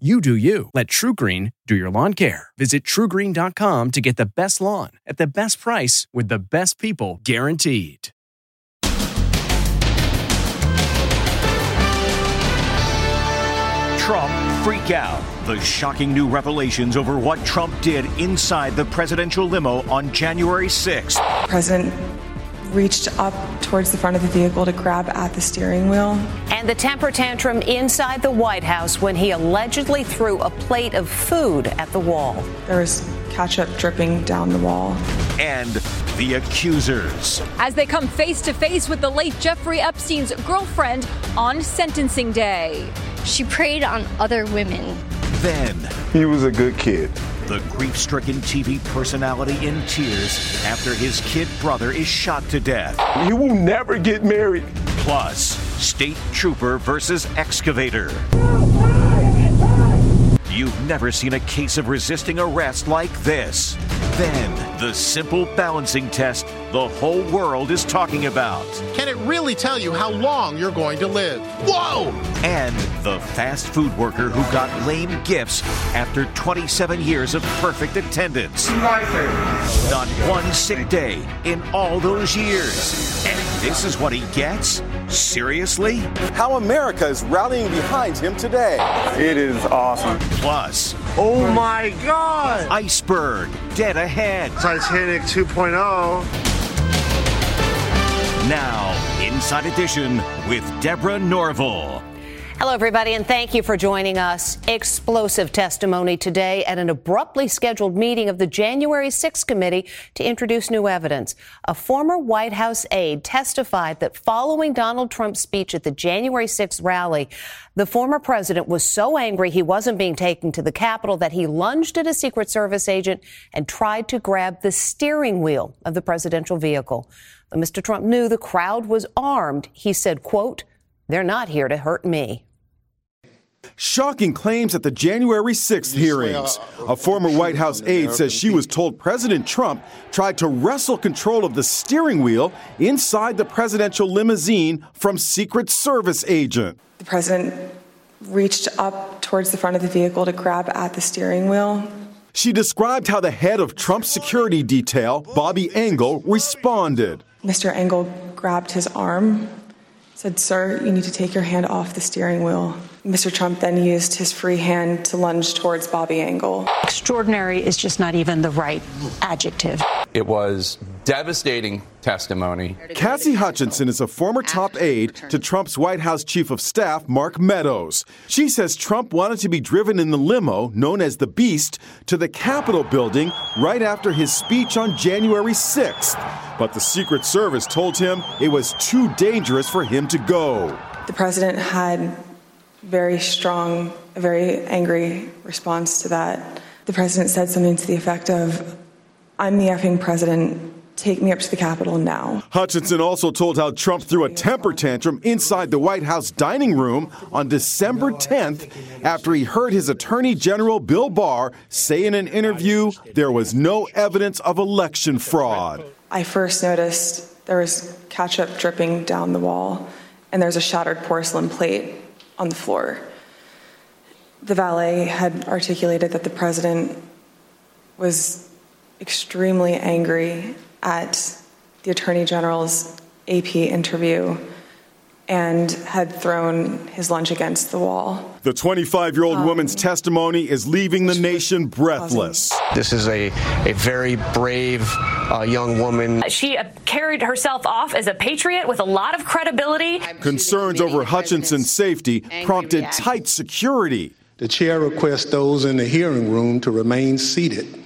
You do you. Let TruGreen do your lawn care. Visit trugreen.com to get the best lawn at the best price with the best people guaranteed. Trump freak out. The shocking new revelations over what Trump did inside the presidential limo on January 6th. President reached up towards the front of the vehicle to grab at the steering wheel. And the temper tantrum inside the White House when he allegedly threw a plate of food at the wall. There was ketchup dripping down the wall. And the accusers. As they come face to face with the late Jeffrey Epstein's girlfriend on sentencing day. She preyed on other women. Then, he was a good kid. The grief stricken TV personality in tears after his kid brother is shot to death. You will never get married. Plus, state trooper versus excavator. You've never seen a case of resisting arrest like this. Then, the simple balancing test the whole world is talking about. Can it really tell you how long you're going to live? Whoa! And the fast food worker who got lame gifts after 27 years of perfect attendance. Not one sick day in all those years. And this is what he gets? Seriously? How America is rallying behind him today. It is awesome. Plus, oh my God! Iceberg, dead ahead. Titanic 2.0. Now, Inside Edition with Deborah Norville. Hello, everybody, and thank you for joining us. Explosive testimony today at an abruptly scheduled meeting of the January 6th committee to introduce new evidence. A former White House aide testified that following Donald Trump's speech at the January 6th rally, the former president was so angry he wasn't being taken to the Capitol that he lunged at a Secret Service agent and tried to grab the steering wheel of the presidential vehicle. When Mr. Trump knew the crowd was armed, he said, quote, they're not here to hurt me. Shocking claims at the January 6th hearings. A former White House aide says she was told President Trump tried to wrestle control of the steering wheel inside the presidential limousine from Secret Service agent. The president reached up towards the front of the vehicle to grab at the steering wheel. She described how the head of Trump's security detail, Bobby Engel, responded. Mr. Engel grabbed his arm said, Sir, you need to take your hand off the steering wheel. Mr. Trump then used his free hand to lunge towards Bobby Engel. Extraordinary is just not even the right adjective. It was devastating testimony. Cassie Hutchinson is a former top aide to Trump's White House chief of staff, Mark Meadows. She says Trump wanted to be driven in the limo, known as the Beast, to the Capitol building right after his speech on January 6th. But the Secret Service told him it was too dangerous for him to go. The president had very strong, a very angry response to that. The president said something to the effect of, I'm the effing president. Take me up to the Capitol now. Hutchinson also told how Trump threw a temper tantrum inside the White House dining room on December 10th after he heard his Attorney General Bill Barr say in an interview there was no evidence of election fraud. I first noticed there was ketchup dripping down the wall, and there's a shattered porcelain plate on the floor. The valet had articulated that the president was extremely angry at the attorney general's AP interview and had thrown his lunch against the wall. The 25 year old um, woman's testimony is leaving the nation breathless. This is a, a very brave uh, young woman. She uh, carried herself off as a patriot with a lot of credibility. Concerns over Hutchinson's safety prompted tight security. The chair requests those in the hearing room to remain seated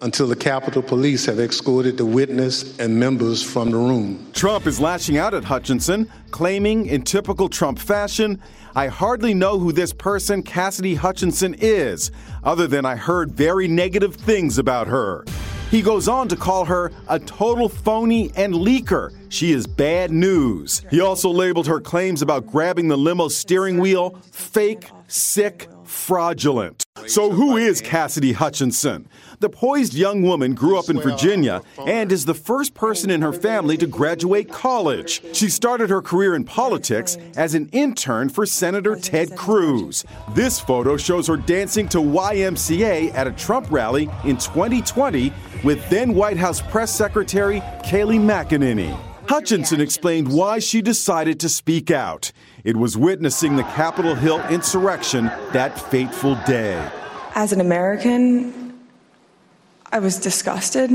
until the Capitol Police have escorted the witness and members from the room. Trump is lashing out at Hutchinson, claiming, in typical Trump fashion, I hardly know who this person, Cassidy Hutchinson, is, other than I heard very negative things about her. He goes on to call her a total phony and leaker. She is bad news. He also labeled her claims about grabbing the limo steering wheel fake, sick, fraudulent. So, who is Cassidy Hutchinson? The poised young woman grew up in Virginia and is the first person in her family to graduate college. She started her career in politics as an intern for Senator Ted Cruz. This photo shows her dancing to YMCA at a Trump rally in 2020 with then White House Press Secretary Kayleigh McEnany. Hutchinson explained why she decided to speak out. It was witnessing the Capitol Hill insurrection that fateful day. As an American, I was disgusted.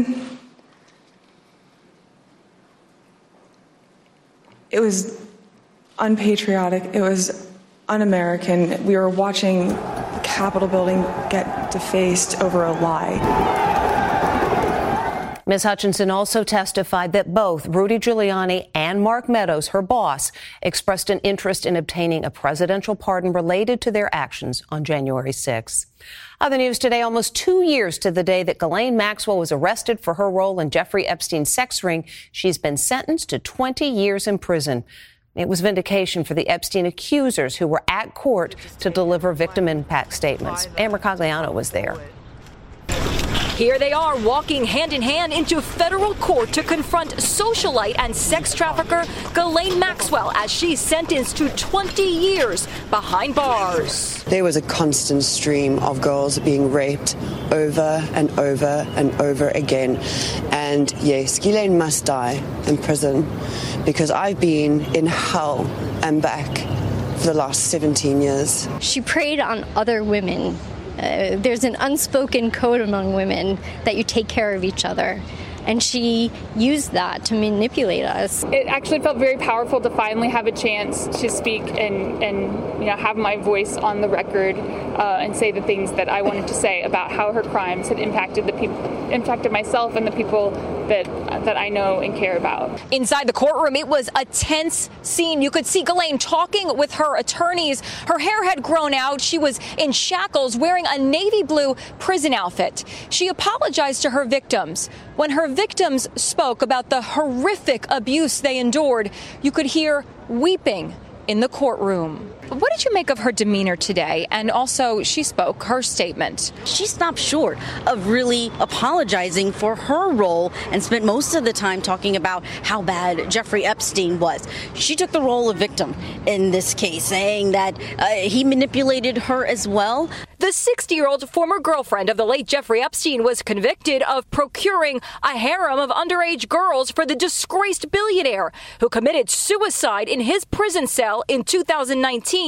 It was unpatriotic. It was un American. We were watching the Capitol building get defaced over a lie. Ms. Hutchinson also testified that both Rudy Giuliani and Mark Meadows, her boss, expressed an interest in obtaining a presidential pardon related to their actions on January 6. Other news today, almost two years to the day that Ghislaine Maxwell was arrested for her role in Jeffrey Epstein's sex ring, she's been sentenced to 20 years in prison. It was vindication for the Epstein accusers who were at court to deliver victim impact statements. Ann Mercogliano was there. Here they are walking hand in hand into federal court to confront socialite and sex trafficker Ghislaine Maxwell as she's sentenced to 20 years behind bars. There was a constant stream of girls being raped over and over and over again. And yes, Ghislaine must die in prison because I've been in hell and back for the last 17 years. She preyed on other women uh, there's an unspoken code among women that you take care of each other and she used that to manipulate us. It actually felt very powerful to finally have a chance to speak and, and you know have my voice on the record uh, and say the things that I wanted to say about how her crimes had impacted the people, impacted myself and the people that that I know and care about. Inside the courtroom, it was a tense scene. You could see Ghislaine talking with her attorneys. Her hair had grown out. She was in shackles, wearing a navy blue prison outfit. She apologized to her victims. When her victims spoke about the horrific abuse they endured, you could hear weeping in the courtroom. What did you make of her demeanor today? And also, she spoke her statement. She stopped short of really apologizing for her role and spent most of the time talking about how bad Jeffrey Epstein was. She took the role of victim in this case, saying that uh, he manipulated her as well. The 60 year old former girlfriend of the late Jeffrey Epstein was convicted of procuring a harem of underage girls for the disgraced billionaire who committed suicide in his prison cell in 2019.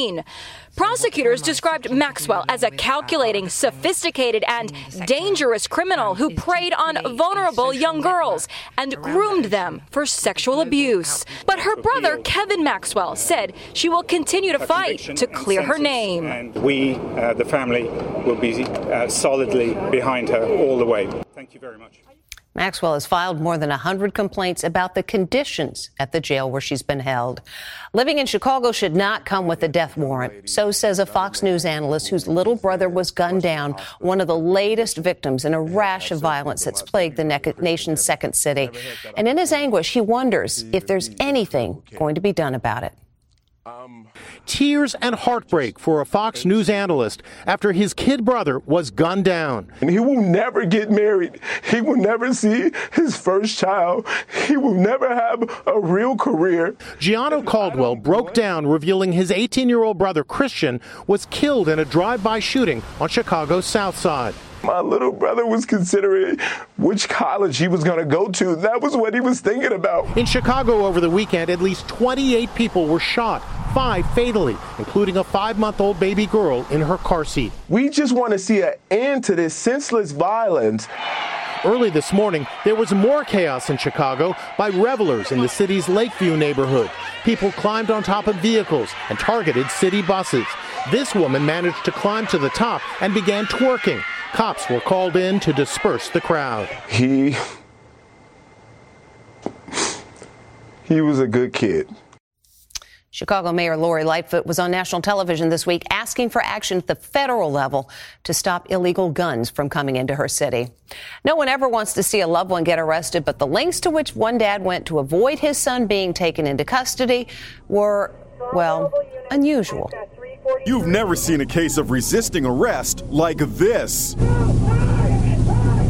Prosecutors described Maxwell as a calculating, sophisticated, and dangerous criminal who preyed on vulnerable young girls and groomed them for sexual abuse. But her brother, Kevin Maxwell, said she will continue to fight to clear her name. And we, uh, the family, will be uh, solidly behind her all the way. Thank you very much. Maxwell has filed more than 100 complaints about the conditions at the jail where she's been held. Living in Chicago should not come with a death warrant. So says a Fox News analyst whose little brother was gunned down, one of the latest victims in a rash of violence that's plagued the nation's second city. And in his anguish, he wonders if there's anything going to be done about it. Tears and heartbreak for a Fox News analyst after his kid brother was gunned down. And he will never get married. He will never see his first child. He will never have a real career. Gianno Caldwell broke down, revealing his 18 year old brother Christian was killed in a drive by shooting on Chicago's South Side. My little brother was considering which college he was going to go to. That was what he was thinking about. In Chicago over the weekend, at least 28 people were shot, five fatally, including a five month old baby girl in her car seat. We just want to see an end to this senseless violence. Early this morning, there was more chaos in Chicago by revelers in the city's Lakeview neighborhood. People climbed on top of vehicles and targeted city buses. This woman managed to climb to the top and began twerking. Cops were called in to disperse the crowd. He he was a good kid. Chicago Mayor Lori Lightfoot was on national television this week asking for action at the federal level to stop illegal guns from coming into her city. No one ever wants to see a loved one get arrested, but the lengths to which one dad went to avoid his son being taken into custody were, well, unusual. You've never seen a case of resisting arrest like this.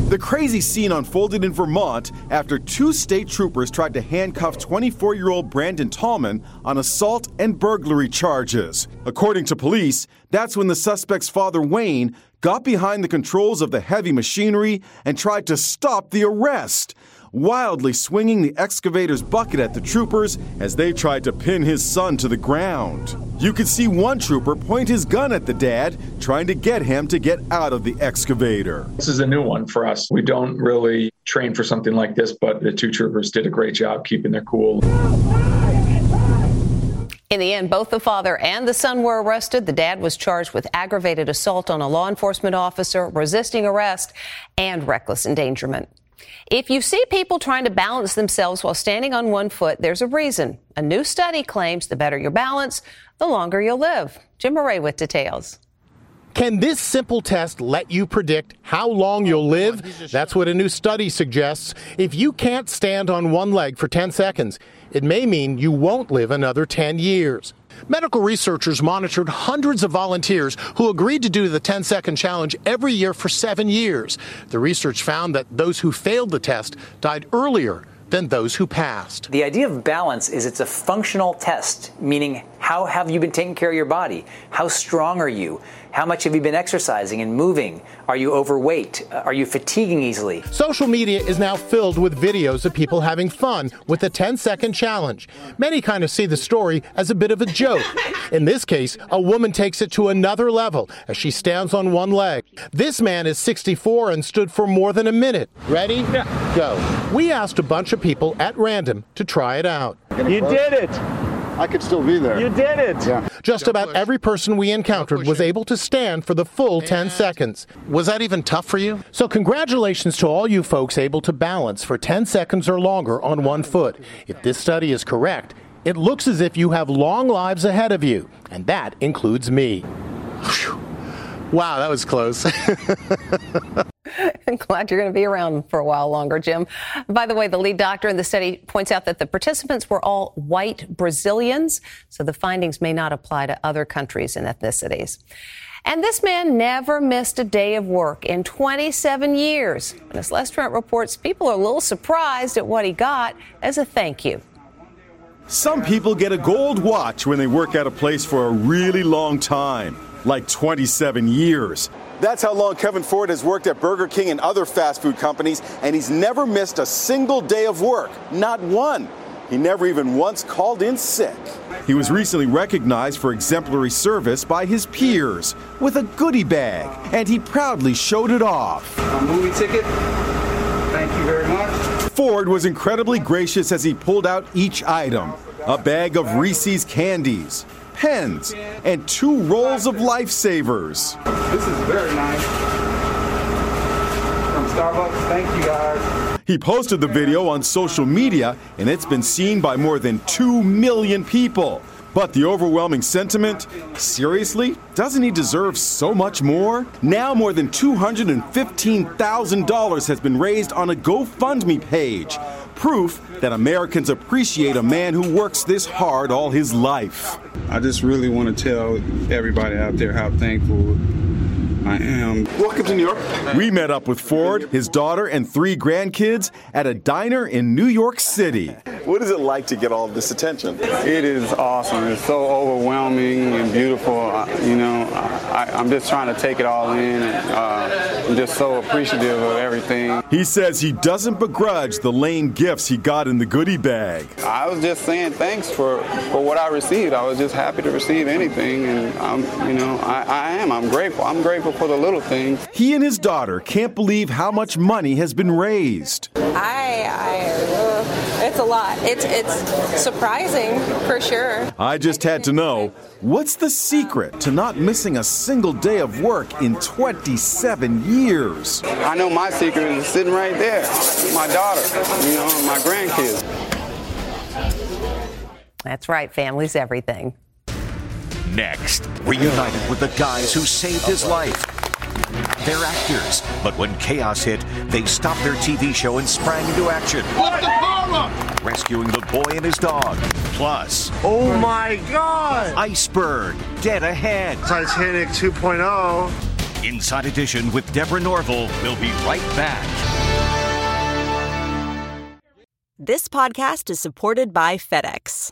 The crazy scene unfolded in Vermont after two state troopers tried to handcuff 24 year old Brandon Tallman on assault and burglary charges. According to police, that's when the suspect's father, Wayne, got behind the controls of the heavy machinery and tried to stop the arrest wildly swinging the excavator's bucket at the troopers as they tried to pin his son to the ground. You could see one trooper point his gun at the dad, trying to get him to get out of the excavator. This is a new one for us. We don't really train for something like this, but the two troopers did a great job keeping their cool. In the end, both the father and the son were arrested. The dad was charged with aggravated assault on a law enforcement officer, resisting arrest, and reckless endangerment. If you see people trying to balance themselves while standing on one foot, there's a reason. A new study claims the better your balance, the longer you'll live. Jim Moret with details. Can this simple test let you predict how long you'll live? That's what a new study suggests. If you can't stand on one leg for 10 seconds, it may mean you won't live another 10 years. Medical researchers monitored hundreds of volunteers who agreed to do the 10 second challenge every year for seven years. The research found that those who failed the test died earlier than those who passed. The idea of balance is it's a functional test, meaning how have you been taking care of your body? How strong are you? How much have you been exercising and moving? Are you overweight? Uh, are you fatiguing easily? Social media is now filled with videos of people having fun with the 10 second challenge. Many kind of see the story as a bit of a joke. In this case, a woman takes it to another level as she stands on one leg. This man is 64 and stood for more than a minute. Ready? Yeah. Go. We asked a bunch of people at random to try it out. You did it! I could still be there. You did it. Yeah. Just about every person we encountered was able to stand for the full 10 seconds. Was that even tough for you? So, congratulations to all you folks able to balance for 10 seconds or longer on one foot. If this study is correct, it looks as if you have long lives ahead of you, and that includes me. Whew. Wow, that was close. I'm glad you're going to be around for a while longer, Jim. By the way, the lead doctor in the study points out that the participants were all white Brazilians, so the findings may not apply to other countries and ethnicities. And this man never missed a day of work in 27 years. And as Les Trent reports, people are a little surprised at what he got as a thank you. Some people get a gold watch when they work at a place for a really long time, like 27 years. That's how long Kevin Ford has worked at Burger King and other fast food companies, and he's never missed a single day of work. Not one. He never even once called in sick. He was recently recognized for exemplary service by his peers with a goodie bag, and he proudly showed it off. A movie ticket. Thank you very much. Ford was incredibly gracious as he pulled out each item a bag of Reese's candies, pens, and two rolls of lifesavers. This is very nice. From Starbucks. Thank you guys. He posted the video on social media, and it's been seen by more than 2 million people. But the overwhelming sentiment seriously? Doesn't he deserve so much more? Now, more than $215,000 has been raised on a GoFundMe page. Proof that Americans appreciate a man who works this hard all his life. I just really want to tell everybody out there how thankful I am. Welcome to New York. We met up with Ford, his daughter, and three grandkids at a diner in New York City. What is it like to get all of this attention? It is awesome. It's so overwhelming and beautiful. I, you know, I, am just trying to take it all in. And, uh, I'm just so appreciative of everything. He says he doesn't begrudge the lame gifts he got in the goodie bag. I was just saying thanks for, for what I received. I was just happy to receive anything, and I'm, you know, I, I am. I'm grateful. I'm grateful for the little things. He and his daughter can't believe how much money has been raised. I, I uh, it's a lot. It's it's surprising for sure. I just had to know what's the secret to not missing a single day of work in 27 years? I know my secret is sitting right there. My daughter, you know, my grandkids. That's right, family's everything. Next, reunited with the guys who saved his life. They're actors, but when chaos hit, they stopped their TV show and sprang into action. Lift the car up! Rescuing the boy and his dog. Plus, Oh my god! Iceberg, dead ahead. Titanic 2.0. Inside Edition with Deborah Norville. We'll be right back. This podcast is supported by FedEx.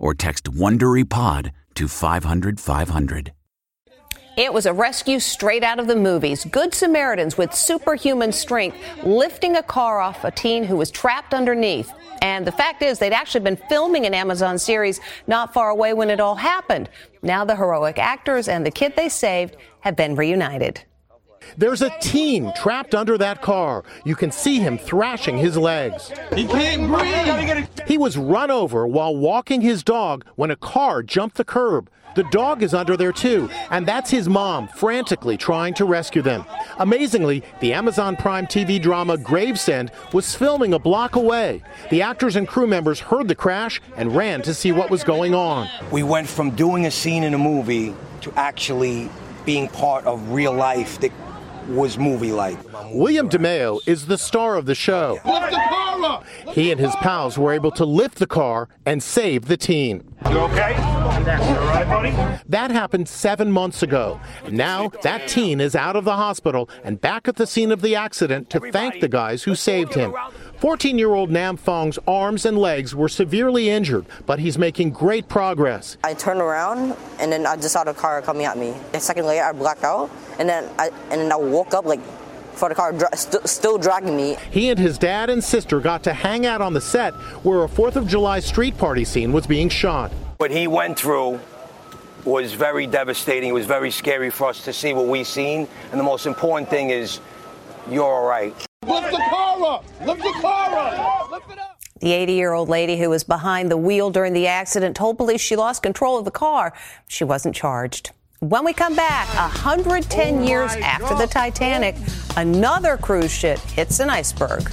or text WonderyPod to 500 500. It was a rescue straight out of the movies. Good Samaritans with superhuman strength lifting a car off a teen who was trapped underneath. And the fact is, they'd actually been filming an Amazon series not far away when it all happened. Now the heroic actors and the kid they saved have been reunited. There's a teen trapped under that car. You can see him thrashing his legs. He can't breathe. He was run over while walking his dog when a car jumped the curb. The dog is under there too, and that's his mom frantically trying to rescue them. Amazingly, the Amazon Prime TV drama Gravesend was filming a block away. The actors and crew members heard the crash and ran to see what was going on. We went from doing a scene in a movie to actually being part of real life that was movie like. William DeMeo is the star of the show. Lift the car up! He and his pals were able to lift the car and save the teen. You okay? You all right, buddy? That happened seven months ago. Now that teen is out of the hospital and back at the scene of the accident to thank the guys who saved him. 14 year old Nam Fong's arms and legs were severely injured, but he's making great progress. I turned around and then I just saw the car coming at me. A second later, I blacked out and then I and then I woke up like for the car dra- st- still dragging me. He and his dad and sister got to hang out on the set where a 4th of July street party scene was being shot. What he went through was very devastating. It was very scary for us to see what we've seen. And the most important thing is, you're all right. Lift the car up! Lift the car up! Lift it up! The 80 year old lady who was behind the wheel during the accident told police she lost control of the car. She wasn't charged. When we come back, 110 years after the Titanic, another cruise ship hits an iceberg.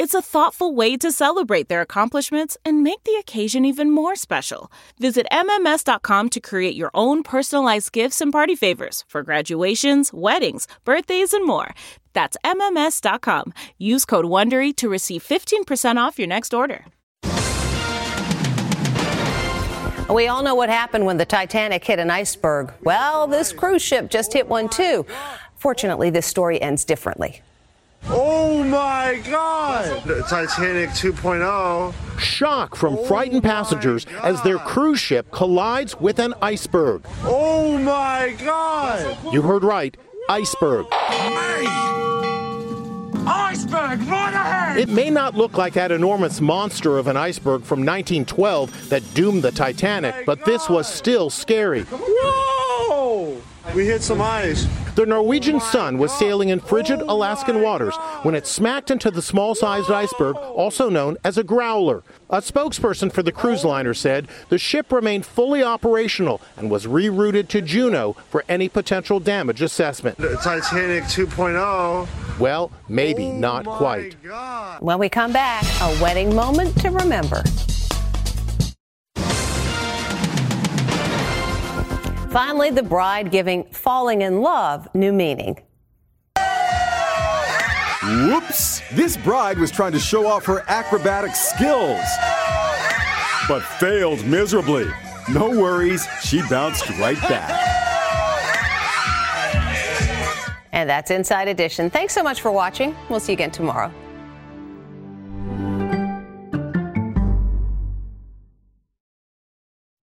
It's a thoughtful way to celebrate their accomplishments and make the occasion even more special. Visit MMS.com to create your own personalized gifts and party favors for graduations, weddings, birthdays, and more. That's MMS.com. Use code WONDERY to receive 15% off your next order. We all know what happened when the Titanic hit an iceberg. Well, this cruise ship just hit one too. Fortunately, this story ends differently. Oh my God! The Titanic 2.0. Shock from oh frightened passengers as their cruise ship collides with an iceberg. Oh my God! You heard right, iceberg. Iceberg, right ahead! It may not look like that enormous monster of an iceberg from 1912 that doomed the Titanic, oh but this was still scary. Whoa! We hit some ice. The Norwegian Sun was sailing in frigid Alaskan waters when it smacked into the small sized iceberg, also known as a growler. A spokesperson for the cruise liner said the ship remained fully operational and was rerouted to Juneau for any potential damage assessment. The Titanic 2.0. Well, maybe oh not quite. When we come back, a wedding moment to remember. Finally, the bride giving falling in love new meaning. Whoops! This bride was trying to show off her acrobatic skills, but failed miserably. No worries, she bounced right back. And that's Inside Edition. Thanks so much for watching. We'll see you again tomorrow.